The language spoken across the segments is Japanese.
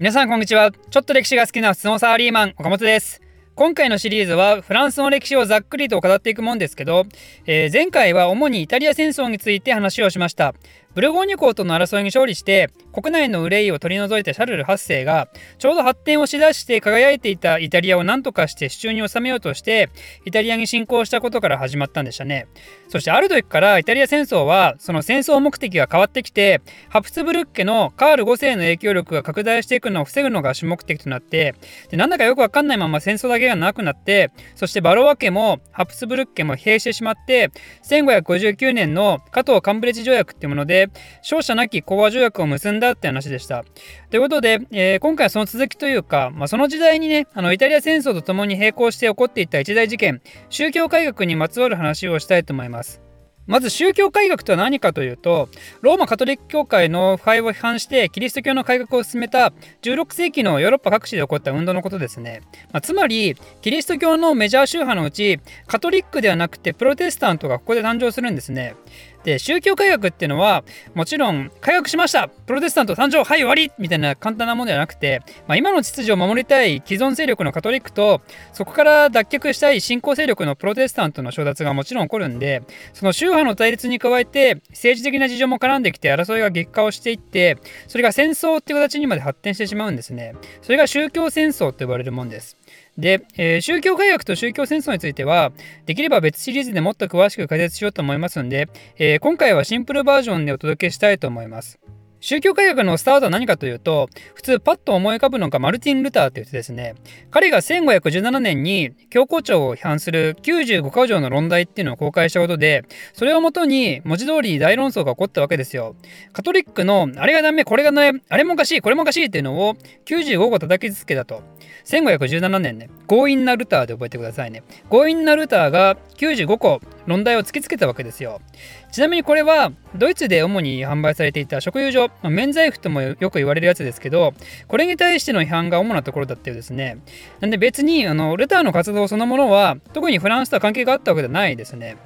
皆さんこんにちは。ちょっと歴史が好きなスノーサラリーマン、岡本です。今回のシリーズはフランスの歴史をざっくりと語っていくもんですけど、えー、前回は主にイタリア戦争について話をしました。ブルゴーニュ公との争いに勝利して国内の憂いを取り除いたシャルル8世がちょうど発展をしだして輝いていたイタリアを何とかして手中に収めようとしてイタリアに侵攻したことから始まったんでしたね。そしてある時からイタリア戦争はその戦争目的が変わってきてハプスブルッケのカール5世の影響力が拡大していくのを防ぐのが主目的となってでなんだかよくわかんないまま戦争だけがなくなってそしてバロワ家もハプスブルッケも閉してしまって1559年の加藤カンブレッジ条約っていうもので勝者なき講和条約を結んだって話でした。ということで、えー、今回はその続きというか、まあ、その時代にね、あのイタリア戦争とともに並行して起こっていた一大事件、宗教改革にまつわる話をしたいと思います。まず宗教改革とは何かというとローマカトリック教会の腐敗を批判してキリスト教の改革を進めた16世紀のヨーロッパ各地で起こった運動のことですね、まあ、つまりキリスト教のメジャー宗派のうちカトリックではなくてプロテスタントがここで誕生するんですねで宗教改革っていうのはもちろん改革しました。プロテスタント誕生はい終わりみたいな簡単なものではなくて、まあ、今の秩序を守りたい既存勢力のカトリックとそこから脱却したい新興勢力のプロテスタントの衝突がもちろん起こるんでその宗派の対立に加えて政治的な事情も絡んできて争いが激化をしていってそれが戦争っていう形にまで発展してしまうんですね。それが宗教戦争と呼ばれるもんです。で、えー、宗教改革と宗教戦争については、できれば別シリーズでもっと詳しく解説しようと思いますので、えー、今回はシンプルバージョンでお届けしたいと思います。宗教改革のスタートは何かというと、普通パッと思い浮かぶのがマルティン・ルターという人ですね。彼が1517年に教皇庁を批判する95箇条の論題っていうのを公開したことで、それをもとに文字通り大論争が起こったわけですよ。カトリックのあれがダメ、これがね、あれもおかしい、これもおかしいっていうのを95個叩きつけたと。1517年ね、強引なルターで覚えてくださいね。強引なルターが95個論題を突きつけたわけですよ。ちなみにこれはドイツで主に販売されていた食油所、免罪符ともよく言われるやつですけど、これに対しての批判が主なところだったようですね。なんで別にあのルターの活動そのものは特にフランスとは関係があったわけではないですね。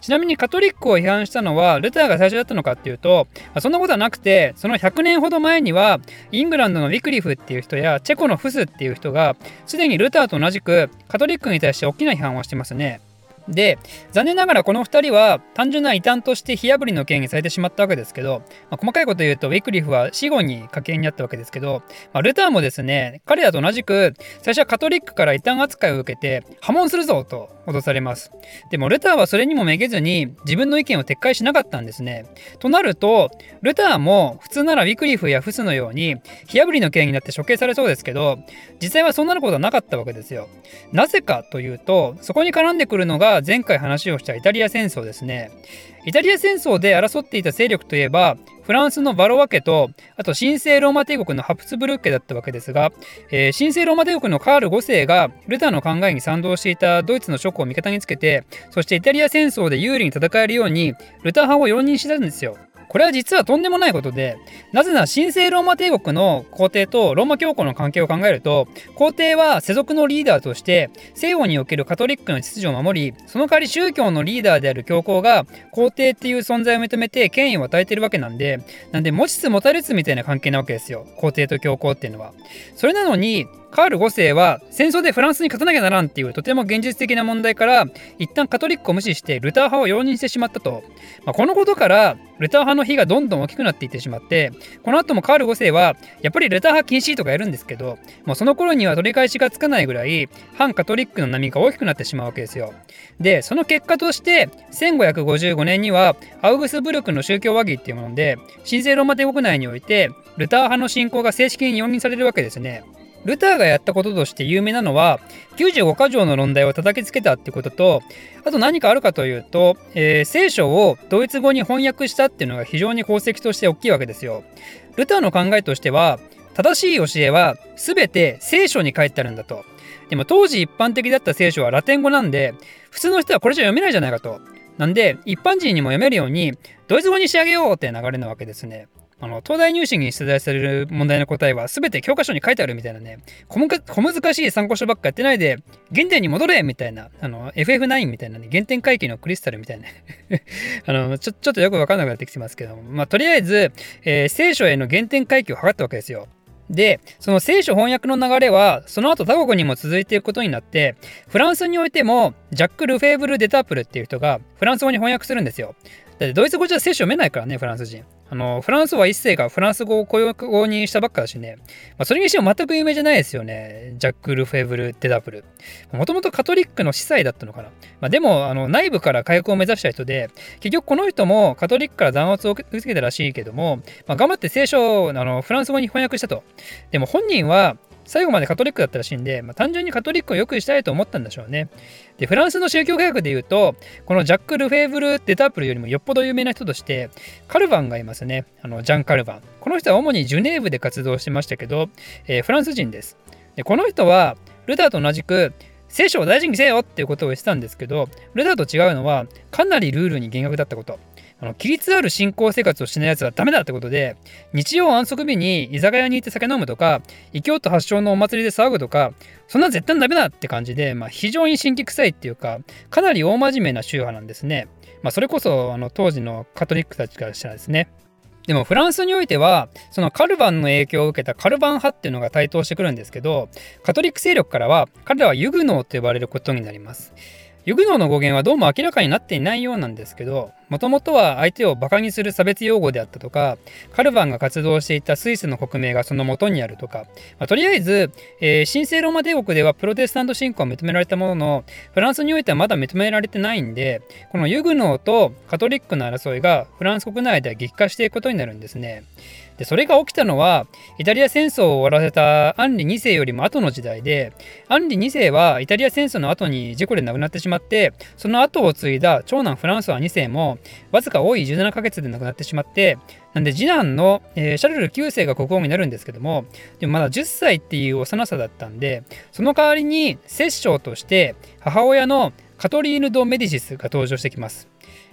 ちなみにカトリックを批判したのはルターが最初だったのかっていうと、まあ、そんなことはなくて、その100年ほど前にはイングランドのウィクリフっていう人やチェコのフスっていう人がすでにルターと同じくカトリックに対して大きな批判をしてますね。で残念ながらこの2人は単純な異端として火破りの刑にされてしまったわけですけど、まあ、細かいこと言うとウィクリフは死後に家系にあったわけですけど、まあ、ルターもですね彼らと同じく最初はカトリックから異端扱いを受けて破門するぞと脅されます。でもルターはそれにもめげずに自分の意見を撤回しなかったんですね。となるとルターも普通ならウィクリフやフスのように火破りの刑になって処刑されそうですけど実際はそんなることはなかったわけですよ。なぜかというとそこに絡んでくるのが前回話をしたイタリア戦争ですね。イタリア戦争で争っていた勢力といえば、フランスのバロワ家と、あと神聖ローマ帝国のハプスブルク家だったわけですが、えー、神聖ローマ帝国のカール5世がルターの考えに賛同していたドイツの諸国を味方につけて、そしてイタリア戦争で有利に戦えるように、ルター派を容認したんですよ。これは実はとんでもないことで、なぜなら神聖ローマ帝国の皇帝とローマ教皇の関係を考えると、皇帝は世俗のリーダーとして西洋におけるカトリックの秩序を守り、その代わり宗教のリーダーである教皇が皇帝っていう存在を認めて権威を与えてるわけなんで、なんで持ちつ持たれつみたいな関係なわけですよ。皇帝と教皇っていうのは。それなのに、カール5世は戦争でフランスに勝たなきゃならんっていうとても現実的な問題から一旦カトリックを無視してルター派を容認してしまったと、まあ、このことからルター派の火がどんどん大きくなっていってしまってこの後もカール5世はやっぱりルター派禁止とかやるんですけどもうその頃には取り返しがつかないぐらい反カトリックの波が大きくなってしまうわけですよ。でその結果として1555年にはアウグスブルクの宗教和議っていうもので神聖ローマ帝国内においてルター派の信仰が正式に容認されるわけですね。ルターがやったこととして有名なのは95箇条の論題を叩きつけたってこととあと何かあるかというと、えー、聖書をドイツ語に翻訳したっていうのが非常に功績として大きいわけですよ。ルターの考えとしては正しい教えは全て聖書に書いてあるんだと。でも当時一般的だった聖書はラテン語なんで普通の人はこれじゃ読めないじゃないかと。なんで一般人にも読めるようにドイツ語に仕上げようって流れなわけですね。あの東大入試に出題される問題の答えは全て教科書に書いてあるみたいなね。小難しい参考書ばっかやってないで原点に戻れみたいな。あの FF9 みたいなね。原点回帰のクリスタルみたいな あのちょちょっとよくわかんなくなってきてますけども。まあとりあえず、えー、聖書への原点回帰を図ったわけですよ。で、その聖書翻訳の流れは、その後他国にも続いていくことになって、フランスにおいても、ジャック・ルフェーブル・デタープルっていう人がフランス語に翻訳するんですよ。だってドイツ語じゃ聖書読めないからね、フランス人。あの、フランスは一世がフランス語を公用語にしたばっかだしね。まあ、それにしても全く有名じゃないですよね。ジャック・ルフェブル・デダブル。もともとカトリックの司祭だったのかな。まあ、でも、あの、内部から回復を目指した人で、結局この人もカトリックから弾圧を受けたらしいけども、まあ、頑張って聖書をあのフランス語に翻訳したと。でも本人は、最後までカトリックだったらしいんで、まあ、単純にカトリックを良くしたいと思ったんでしょうね。で、フランスの宗教科学で言うと、このジャック・ルフェーブル・デタープルよりもよっぽど有名な人として、カルバンがいますね。あのジャン・カルバン。この人は主にジュネーブで活動してましたけど、えー、フランス人です。で、この人は、ルターと同じく、聖書を大事にせよっていうことを言ってたんですけど、ルターと違うのは、かなりルールに厳格だったこと。あの規律ある信仰生活をしないやつはダメだってことで日曜安息日に居酒屋に行って酒飲むとか異教徒発祥のお祭りで騒ぐとかそんな絶対ダメだって感じで、まあ、非常に神経臭いっていうかかなり大真面目な宗派なんですね、まあ、それこそあの当時のカトリックたちからしたらですね。でもフランスにおいてはそのカルバンの影響を受けたカルバン派っていうのが台頭してくるんですけどカトリック勢力からは彼らはユグノーと呼ばれることになります。ユグノーの語源はどうも明らかになっていないようなんですけど、もともとは相手を馬鹿にする差別用語であったとか、カルバンが活動していたスイスの国名がその元にあるとか、まあ、とりあえず、えー、神聖ローマ帝国ではプロテスタント信仰は認められたものの、フランスにおいてはまだ認められてないんで、このユグノーとカトリックの争いがフランス国内では激化していくことになるんですね。でそれが起きたのはイタリア戦争を終わらせたアンリ2世よりも後の時代でアンリ2世はイタリア戦争の後に事故で亡くなってしまってその後を継いだ長男フランソワ2世もわずか多い17ヶ月で亡くなってしまってなんで次男の、えー、シャルル9世が国王になるんですけどもでもまだ10歳っていう幼さだったんでその代わりに摂政として母親のカトリーヌ・ド・メディシスが登場してきます。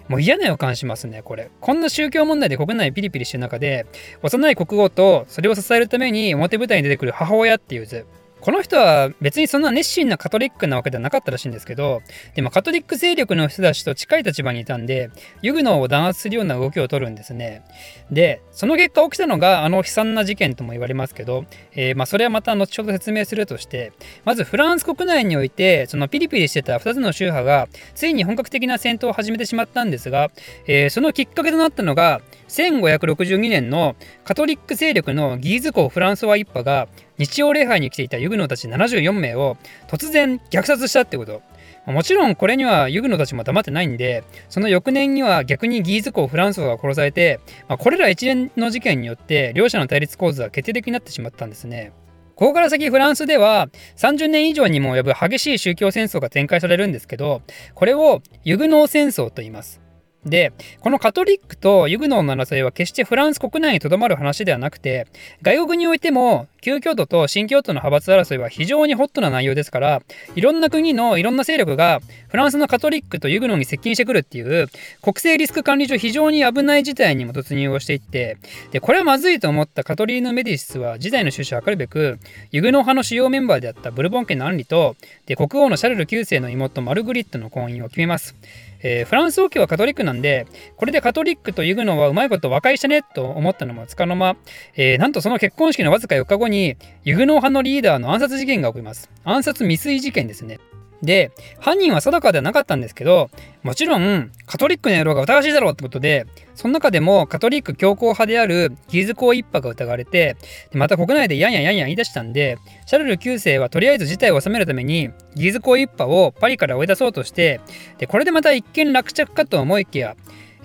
もう嫌な予感しますね、これ。こんな宗教問題で国内ピリピリしてる中で、幼い国王とそれを支えるために表舞台に出てくる母親っていう図。この人は別にそんな熱心なカトリックなわけではなかったらしいんですけど、でもカトリック勢力の人たちと近い立場にいたんで、ユグノーを弾圧するような動きを取るんですね。で、その結果起きたのがあの悲惨な事件とも言われますけど、えー、まあそれはまた後ほど説明するとして、まずフランス国内において、そのピリピリしてた2つの宗派が、ついに本格的な戦闘を始めてしまったんですが、えー、そのきっかけとなったのが、1562年のカトリック勢力のギーズ公フランソワ一派が日曜礼拝に来ていたユグノたち74名を突然虐殺したってこと。もちろんこれにはユグノたちも黙ってないんで、その翌年には逆にギーズ公フランソワが殺されて、まあ、これら一連の事件によって両者の対立構図は決定的になってしまったんですね。ここから先フランスでは30年以上にも及ぶ激しい宗教戦争が展開されるんですけど、これをユグノー戦争と言います。で、このカトリックとユグノーの争いは決してフランス国内にとどまる話ではなくて、外国においても旧教徒と新教徒の派閥争いは非常にホットな内容ですから、いろんな国のいろんな勢力がフランスのカトリックとユグノーに接近してくるっていう国政リスク管理上非常に危ない事態にも突入をしていって、で、これはまずいと思ったカトリーヌ・メディシスは事態の収拾を図るべく、ユグノー派の主要メンバーであったブルボン家のアンリと、で、国王のシャルル9世の妹マルグリットの婚姻を決めます。えー、フランス王家はカトリックなんで、これでカトリックとユグノはうまいこと和解したねと思ったのもつかの間、えー、なんとその結婚式のわずか4日後に、にユグノー派のリーダーの暗殺事件が起こります。暗殺未遂事件ですね。で、犯人は定かではなかったんですけど、もちろん、カトリックの野郎が疑わしいだろうってことで、その中でもカトリック強硬派であるギーズ公一派が疑われて、また国内でやんやんやんやん言い出したんで、シャルル9世はとりあえず事態を収めるために、ギーズ公一派をパリから追い出そうとして、でこれでまた一見落着かと思いきや、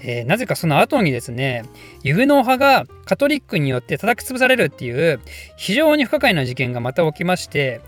えー、なぜかその後にですね、ユグノー派がカトリックによって叩き潰されるっていう非常に不可解な事件がまた起きまして、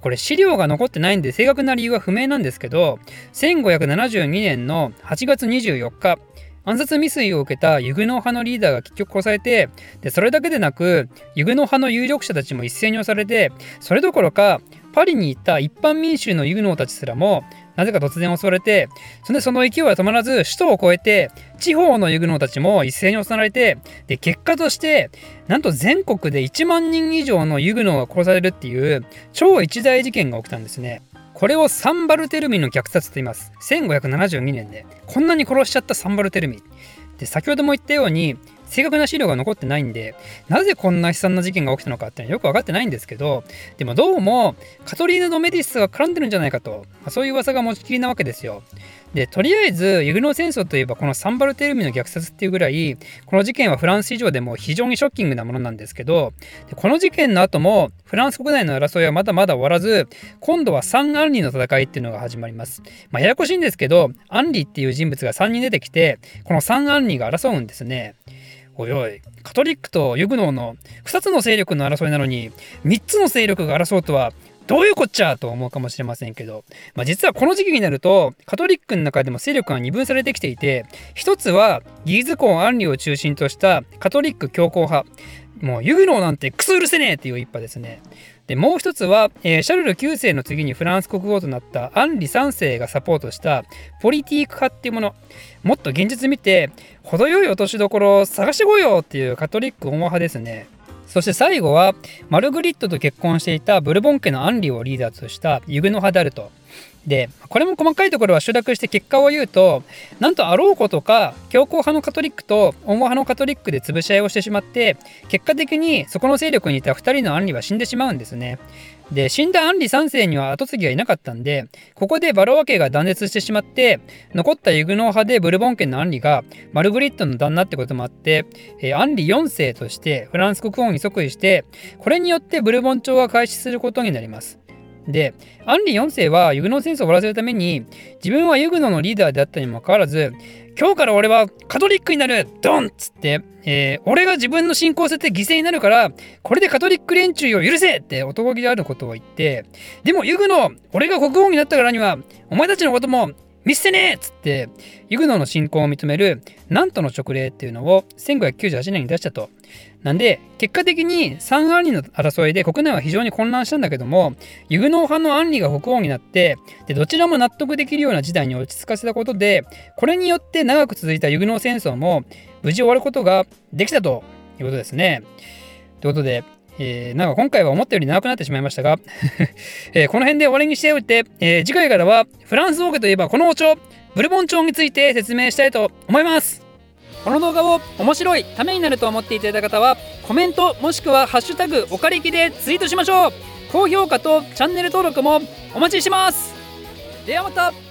これ資料が残ってないんで正確な理由は不明なんですけど、1572年の8月24日、暗殺未遂を受けたユグノー派のリーダーが結局殺されて、でそれだけでなく、ユグノー派の有力者たちも一斉に押されて、それどころか、パリに行った一般民衆のユグノーたちすらもなぜか突然襲われて、そでその勢いは止まらず、首都を越えて、地方のユグノーたちも一斉に襲われて、で、結果として、なんと全国で1万人以上のユグノーが殺されるっていう、超一大事件が起きたんですね。これをサンバルテルミの虐殺と言います。1572年で、こんなに殺しちゃったサンバルテルミ。で、先ほども言ったように、正確な資料が残ってないんでなぜこんな悲惨な事件が起きたのかっていうのはよく分かってないんですけどでもどうもカトリーヌ・ド・メディスが絡んでるんじゃないかと、まあ、そういう噂が持ちきりなわけですよ。でとりあえずユグノー戦争といえばこのサンバルテルミの虐殺っていうぐらいこの事件はフランス史上でも非常にショッキングなものなんですけどでこの事件の後もフランス国内の争いはまだまだ終わらず今度はサン・アンリの戦いっていうのが始まります、まあ、ややこしいんですけどアンリっていう人物が3人出てきてこのサン・アンリが争うんですねおいおい。カトリックとユグノーの2つの勢力の争いなのに3つの勢力が争うとはどういうこっちゃと思うかもしれませんけど、まあ、実はこの時期になるとカトリックの中でも勢力が二分されてきていて一つはギーズ公アンリを中心としたカトリック強硬派。もうユグノーなんてクソ許せねえっていう一派ですね。でもう一つは、えー、シャルル9世の次にフランス国王となったアンリ3世がサポートしたポリティーク派っていうもの。もっと現実見て程よい落としどころを探してこいよっていうカトリック温和派ですね。そして最後はマルグリットと結婚していたブルボン家のアンリをリーダーとしたユグノハダルト。でこれも細かいところは承諾して結果を言うとなんとあろうことか強硬派のカトリックと温和派のカトリックで潰し合いをしてしまって結果的にそこの勢力にいた2人のアンリは死んでしまうんですね。で死んだアンリ3世には跡継ぎがいなかったんでここでバロワ家が断絶してしまって残ったユグノー派でブルボン家のアンリがマルグリットの旦那ってこともあって、えー、アンリ4世としてフランス国王に即位してこれによってブルボン朝が開始することになります。で、アンリ4世はユグノー戦争を終わらせるために、自分はユグノのリーダーであったにもかかわらず、今日から俺はカトリックになるドンっつって、えー、俺が自分の信仰を捨てて犠牲になるから、これでカトリック連中を許せって男気であることを言って、でもユグノ、俺が国王になったからには、お前たちのことも見捨てねえっつってユグノの信仰を認めるナントの勅令っていうのを1598年に出したと。なんで結果的にサン・アンリの争いで国内は非常に混乱したんだけどもユグノー派のアンリが国王になってでどちらも納得できるような時代に落ち着かせたことでこれによって長く続いたユグノー戦争も無事終わることができたということですね。ということでえー、なんか今回は思ったより長くなってしまいましたが えー、この辺で終わりにしておいて、えー、次回からはフランス王家といえばこの王朝ブルボン朝について説明したいと思いますこの動画を面白いためになると思っていただいた方はコメントもしくは「ハッシュタグおかれき」でツイートしましょう。高評価とチャンネル登録もお待ちしてます。ではまた。